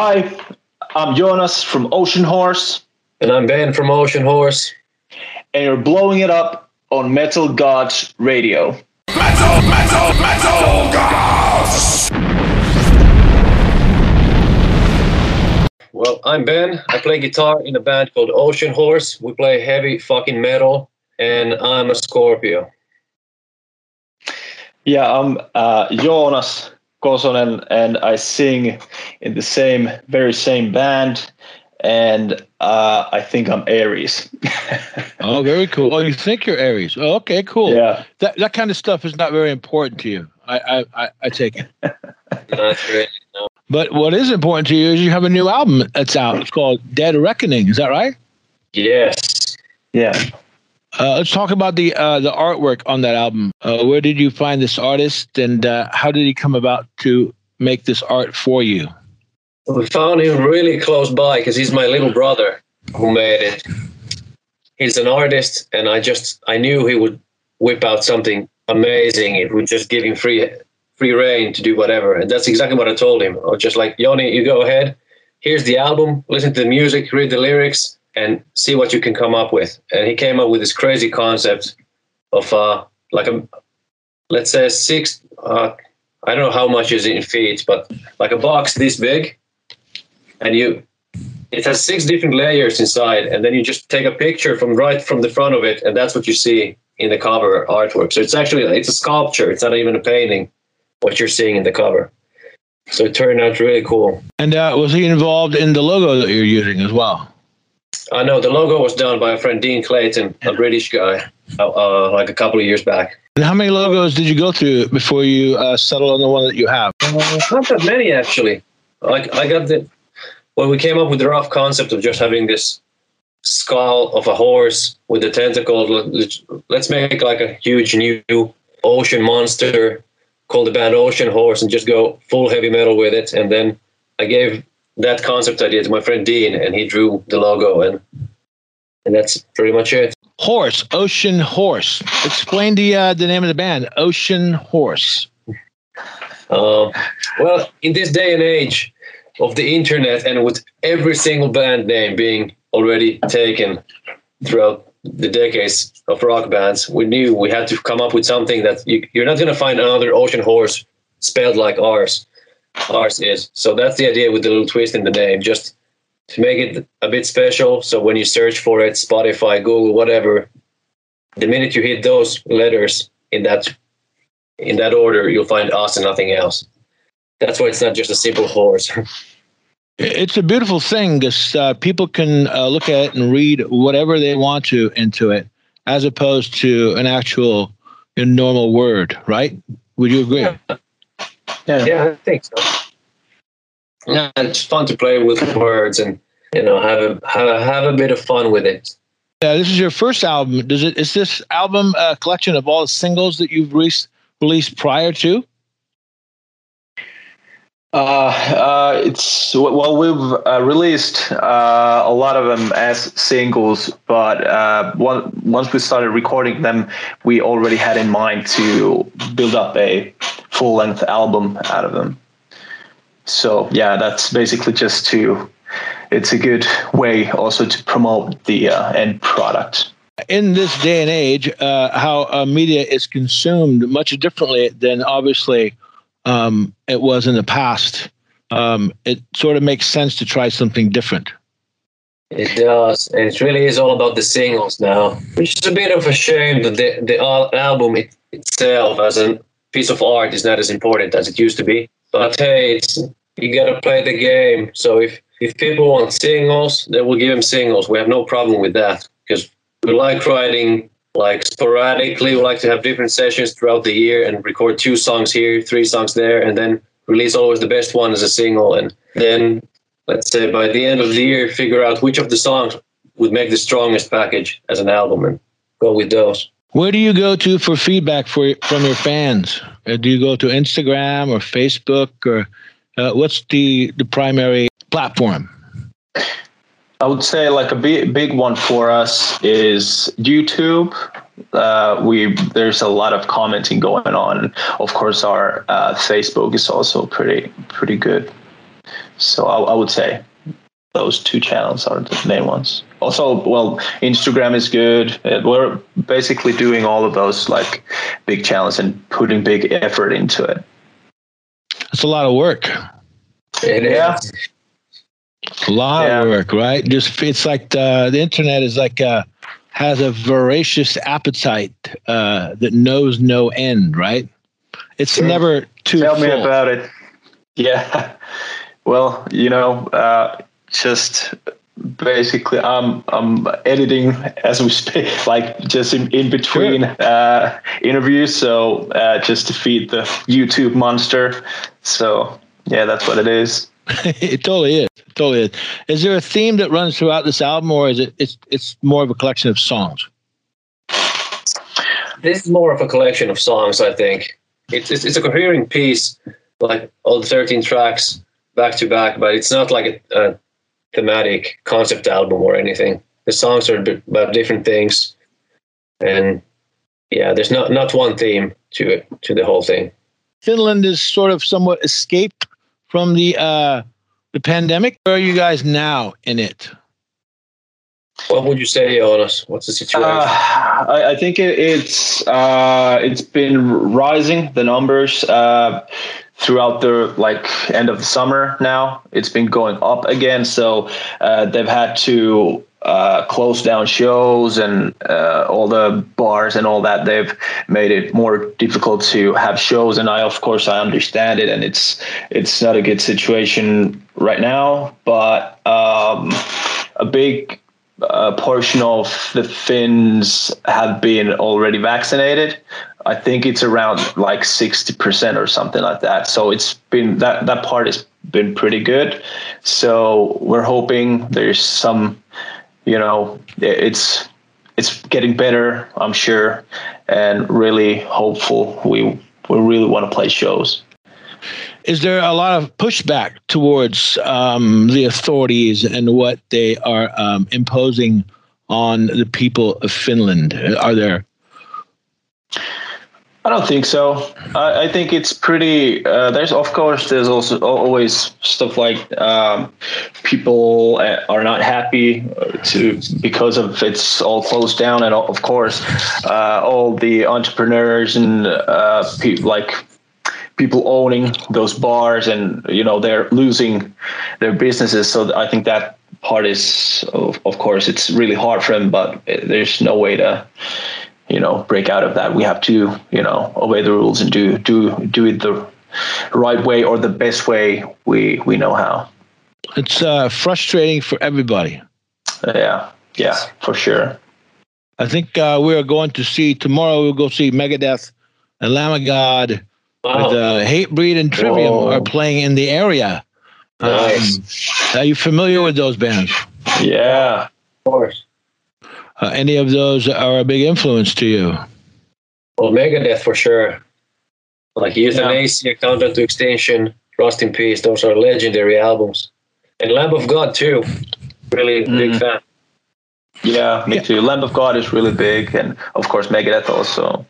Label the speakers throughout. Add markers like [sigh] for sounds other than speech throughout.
Speaker 1: Hi, I'm Joonas from Oceanhoarse.
Speaker 2: And I'm Ben from Oceanhoarse.
Speaker 1: And you're blowing it up on Metal Gods Radio.
Speaker 3: Metal, metal, metal gods!
Speaker 2: Well, I'm Ben. I play guitar in a band called Oceanhoarse. We play heavy fucking metal, and I'm a Scorpio.
Speaker 1: Yeah, I'm uh, Joonas Kosonen, and I sing in the same, very same band. And uh, I think I'm Aries. [laughs]
Speaker 4: oh, very cool. Oh, you think you're Aries? Oh, okay, cool.
Speaker 1: Yeah.
Speaker 4: That that kind of stuff is not very important to you. I I, I, I take it. [laughs]
Speaker 2: That's really no.
Speaker 4: But what is important to you is you have a new album that's out. It's called Dead Reckoning. Is that right?
Speaker 2: Yes.
Speaker 1: Yeah.
Speaker 4: Uh, let's talk about the uh, the artwork on that album. Uh, where did you find this artist, and uh, how did he come about to make this art for you?
Speaker 2: We found him really close by because he's my little brother who made it. He's an artist, and I just I knew he would whip out something amazing. It would just give him free free reign to do whatever, and that's exactly what I told him. I was just like, Yoni, you go ahead. Here's the album. Listen to the music, read the lyrics, and see what you can come up with. And he came up with this crazy concept of uh, like a, let's say six, uh, I don't know how much is in feet, but like a box this big, and you, it has six different layers inside, and then you just take a picture from right from the front of it, and that's what you see in the cover artwork. So it's actually it's a sculpture. It's not even a painting. What you're seeing in the cover. So it turned out really cool.
Speaker 4: And uh, was he involved in the logo that you're using as well?
Speaker 2: I know the logo was done by a friend Dean Clayton, a British guy, uh, uh, like a couple of years back.
Speaker 4: And how many logos did you go through before you uh, settled on the one that you have?
Speaker 2: Uh, not that many, actually. Like I got the when we came up with the rough concept of just having this skull of a horse with the tentacles. Let's make like a huge new ocean monster called the band Oceanhoarse and just go full heavy metal with it. And then I gave that concept idea to my friend Dean, and he drew the logo, and and that's pretty much it.
Speaker 4: Horse, Oceanhoarse. Explain the uh, the name of the band, Oceanhoarse.
Speaker 2: Um, well, in this day and age of the internet, and with every single band name being already taken throughout the decades of rock bands, we knew we had to come up with something that you, you're not going to find another Oceanhoarse spelled like ours. Ours is. So that's the idea with the little twist in the name, just to make it a bit special. So when you search for it, Spotify, Google, whatever, the minute you hit those letters in that in that order, you'll find us and nothing else. That's why it's not just a simple horse. [laughs]
Speaker 4: It's a beautiful thing because uh, people can uh, look at it and read whatever they want to into it, as opposed to an actual normal word, right? Would you agree?
Speaker 2: Yeah, yeah I think so. Yeah, it's fun to play with words and you know have a have a, have a bit of fun with it.
Speaker 4: Yeah, this is your first album. Does it is this album a collection of all the singles that you've released released prior to?
Speaker 1: Uh, uh, it's well, we've uh, released uh, a lot of them as singles, but uh, one, once we started recording them, we already had in mind to build up a full length album out of them. So yeah, that's basically just to. It's a good way also to promote the uh, end product.
Speaker 4: In this day and age, how media is consumed much differently than obviously um, it was in the past. Um, it sort of makes sense to try something different.
Speaker 2: It does, and it really is all about the singles now, which is a bit of a shame that the the album it, itself as a piece of art is not as important as it used to be. But hey, it's you gotta play the game. So if if people want singles, then we'll give them singles. We have no problem with that because we like writing like sporadically we like to have different sessions throughout the year and record two songs here three songs there and then release always the best one as a single. And then let's say by the end of the year figure out which of the songs would make the strongest package as an album and go with those.
Speaker 4: Where do you go to for feedback for from your fans? Uh, do you go to instagram or facebook or uh, what's the the primary platform
Speaker 1: I would say like a big big one for us is YouTube. Uh, we there's a lot of commenting going on. Of course, our uh, Facebook is also pretty pretty good. So I, I would say those two channels are the main ones. Also, well, Instagram is good. We're basically doing all of those like big channels and putting big effort into it.
Speaker 4: It's a lot of work.
Speaker 2: It
Speaker 1: Yeah.
Speaker 2: is.
Speaker 4: A lot
Speaker 1: Yeah.
Speaker 4: of work, right? Just it's like the the internet is like uh has a voracious appetite uh, that knows no end, right? It's
Speaker 1: Sure.
Speaker 4: never too
Speaker 1: Tell me about it. [laughs] Yeah. Well, you know, uh, just basically, I'm I'm editing as we speak, [laughs] like just in, in between uh, interviews. So uh, just to feed the YouTube monster. So yeah, that's what it is. [laughs]
Speaker 4: it totally is. It totally is. Is there a theme that runs throughout this album, or is it it's it's more of a collection of songs?
Speaker 2: This is more of a collection of songs, I think. It's, it's, it's a coherent piece, like all the 13 tracks back to back, but it's not like a, a thematic concept album or anything. The songs are about different things. And yeah, there's not, not one theme to it, to the whole thing.
Speaker 4: Finland is sort of somewhat escaped from the uh, the pandemic. Where are you guys now in it?
Speaker 2: What would you say, Joonas? What's the situation?
Speaker 1: Uh, I, I think it, it's uh, it's been rising the numbers uh, throughout the like end of the summer. Now it's been going up again. So uh, they've had to uh, close down shows and uh, all the bars and all that. They've made it more difficult to have shows, and I of course I understand it, and it's it's not a good situation right now. But um, a big a portion of the Finns have been already vaccinated. I think it's around like 60% or something like that. So it's been that that part has been pretty good. So we're hoping there's some, you know, it's it's getting better, I'm sure, and really hopeful. We we really want to play shows.
Speaker 4: Is there a lot of pushback towards um, the authorities and what they are um, imposing on the people of Finland? Are there?
Speaker 1: I don't think so. I, I think it's pretty. Uh, there's of course there's also always stuff like um, people uh, are not happy uh, to because of it's all closed down, and of course uh, all the entrepreneurs and uh, pe- like people owning those bars and you know they're losing their businesses. So I think that part is of, of course it's really hard for them, but uh, there's no way to you know break out of that we have to you know obey the rules and do do do it the right way or the best way we we know how
Speaker 4: It's uh, frustrating for everybody.
Speaker 1: yeah yeah for sure
Speaker 4: I think uh, we are going to see tomorrow. We'll go see Megadeth and Lamb of God
Speaker 2: Wow.
Speaker 4: with uh, Hatebreed and Trivium
Speaker 1: Whoa.
Speaker 4: are playing in the area.
Speaker 2: Nice.
Speaker 4: Um, are you familiar with those bands?
Speaker 1: yeah
Speaker 2: of course.
Speaker 4: Uh, any of those are a big influence to you?
Speaker 2: Well, Megadeth for sure. Like Youthanasia, Countdown to Extinction, Rust in Peace, those are legendary albums. And Lamb of God too. Really big
Speaker 1: Mm.
Speaker 2: fan.
Speaker 1: yeah me
Speaker 4: Yeah.
Speaker 1: too lamb of god is really big and of course megadeth also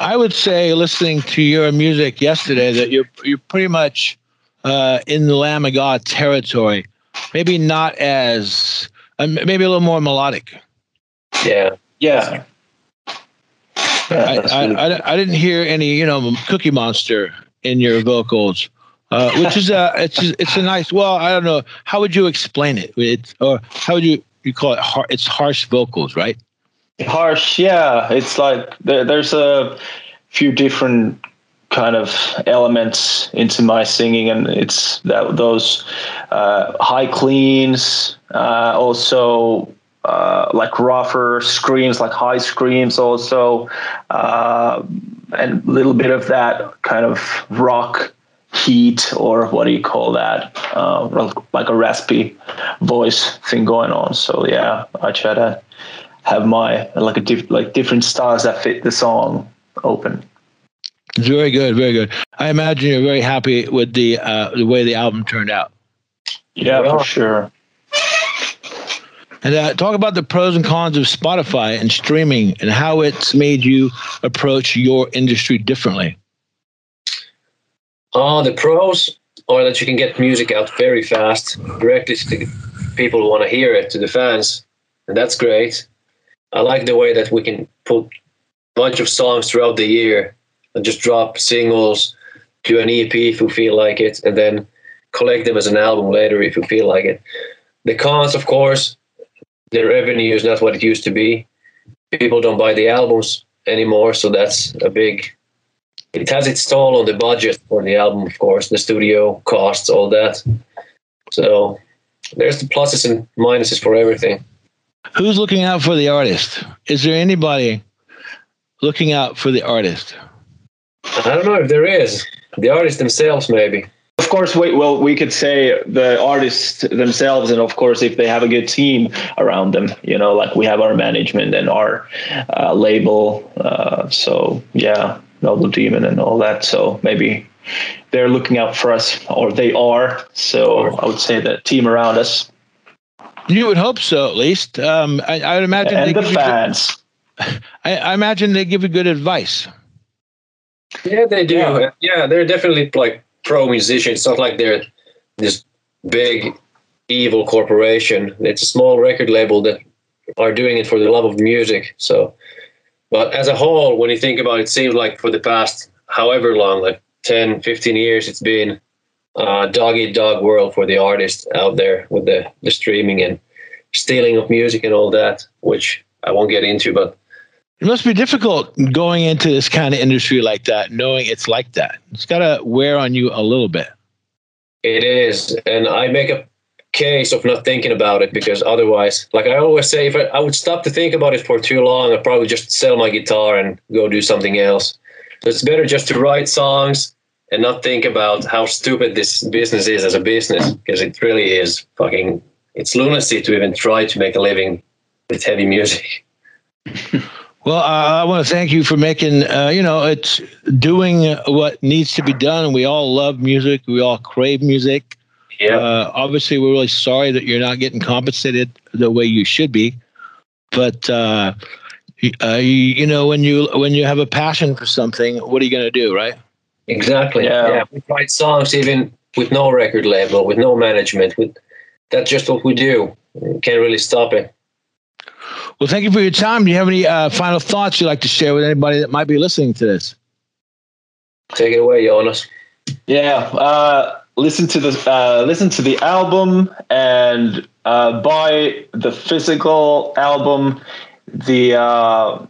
Speaker 4: I would say, listening to your music yesterday, that you're you're pretty much uh, in the Lamb of God territory. Maybe not as, uh, maybe a little more melodic.
Speaker 2: Yeah.
Speaker 1: yeah
Speaker 4: I, I, I, I didn't hear any, you know, Cookie Monster in your vocals, uh, which is a it's it's a nice. Well, I don't know how would you explain it. It's or how would you you call it? Har- it's harsh vocals, right?
Speaker 1: harsh yeah it's like there, there's a few different kind of elements into my singing and it's that those uh, high cleans uh, also uh, like rougher screams like high screams also uh, and a little bit of that kind of rock heat or what do you call that uh, like a raspy voice thing going on so yeah i try to have my like a diff, like different styles that fit the song open.
Speaker 4: Very good, very good. I imagine you're very happy with the uh, the way the album turned out.
Speaker 1: Yeah,
Speaker 2: Yeah.
Speaker 1: for sure.
Speaker 4: And uh, talk about the pros and cons of Spotify and streaming and how it's made you approach your industry differently.
Speaker 2: Oh, the pros. are that you can get music out very fast, directly to people who want to hear it, to the fans, and that's great. I like the way that we can put a bunch of songs throughout the year and just drop singles, do an EP if we feel like it, and then collect them as an album later if you feel like it. The cons, of course, the revenue is not what it used to be. People don't buy the albums anymore, so that's a big. It has its toll on the budget for the album, of course, the studio costs, all that. So there's the pluses and minuses for everything.
Speaker 4: Who's looking out for the artist? Is there anybody looking out for the artist?
Speaker 2: I don't know if there is. The artists themselves, maybe.
Speaker 1: Of course, we, well, we could say the artists themselves, and of course, if they have a good team around them, you know, like we have our management and our uh, label. Uh, so, yeah, Noble Demon and all that. So maybe they're looking out for us, or they are. So I would say the team around us.
Speaker 4: You would hope so, at least. Um, I, I, would imagine.
Speaker 1: And the fans.
Speaker 4: Good, [laughs] I, I, imagine they give you good advice.
Speaker 2: Yeah, they do. Yeah, yeah they're definitely like pro musicians. It's not like they're this big evil corporation. It's a small record label that are doing it for the love of music. So, but as a whole, when you think about it, it seems like for the past however long, like 10, 15 years, it's been a dog eat dog world for the artists out there with the, the streaming and stealing of music and all that, which I won't get into, but
Speaker 4: it must be difficult going into this kind of industry like that, knowing it's like that. It's got to wear on you a little bit.
Speaker 2: It is. And I make a case of not thinking about it because otherwise, like I always say, if I, I would stop to think about it for too long, I'd probably just sell my guitar and go do something else. So it's better just to write songs and not think about how stupid this business is as a business because it really is fucking, it's lunacy to even try to make a living with heavy music. [laughs]
Speaker 4: Well, uh, I want to thank you for making, uh, you know, it's doing what needs to be done. We all love music. We all crave music.
Speaker 2: Yeah.
Speaker 4: Uh, obviously, we're really sorry that you're not getting compensated the way you should be. But uh, uh, you, you, know, when you when you have a passion for something, what are you going to do, right?
Speaker 2: Exactly. Yeah. yeah. We write songs even with no record label, with no management. With that's just what we do. We can't really stop it.
Speaker 4: Well, thank you for your time. Do you have any uh, final thoughts you'd like to share with anybody that might be listening to this?
Speaker 2: Take it away, Joonas.
Speaker 1: Yeah, uh, listen to the uh, listen to the album and uh, buy the physical album. The uh,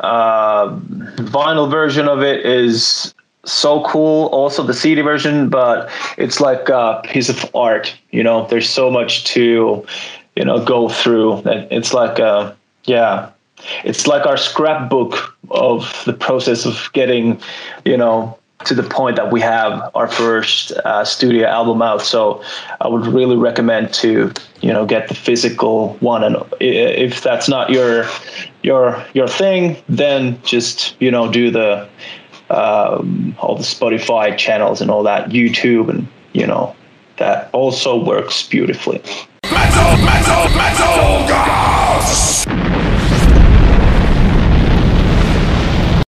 Speaker 1: uh, vinyl version of it is so cool. Also, the CD version, but it's like a piece of art. You know, there's so much to you know go through. It's like a yeah, it's like our scrapbook of the process of getting, you know, to the point that we have our first uh, studio album out. So I would really recommend to you know get the physical one, and if that's not your your your thing, then just you know do the um, all the Spotify channels and all that, YouTube, and you know that also works beautifully.
Speaker 3: Metal, metal, metal!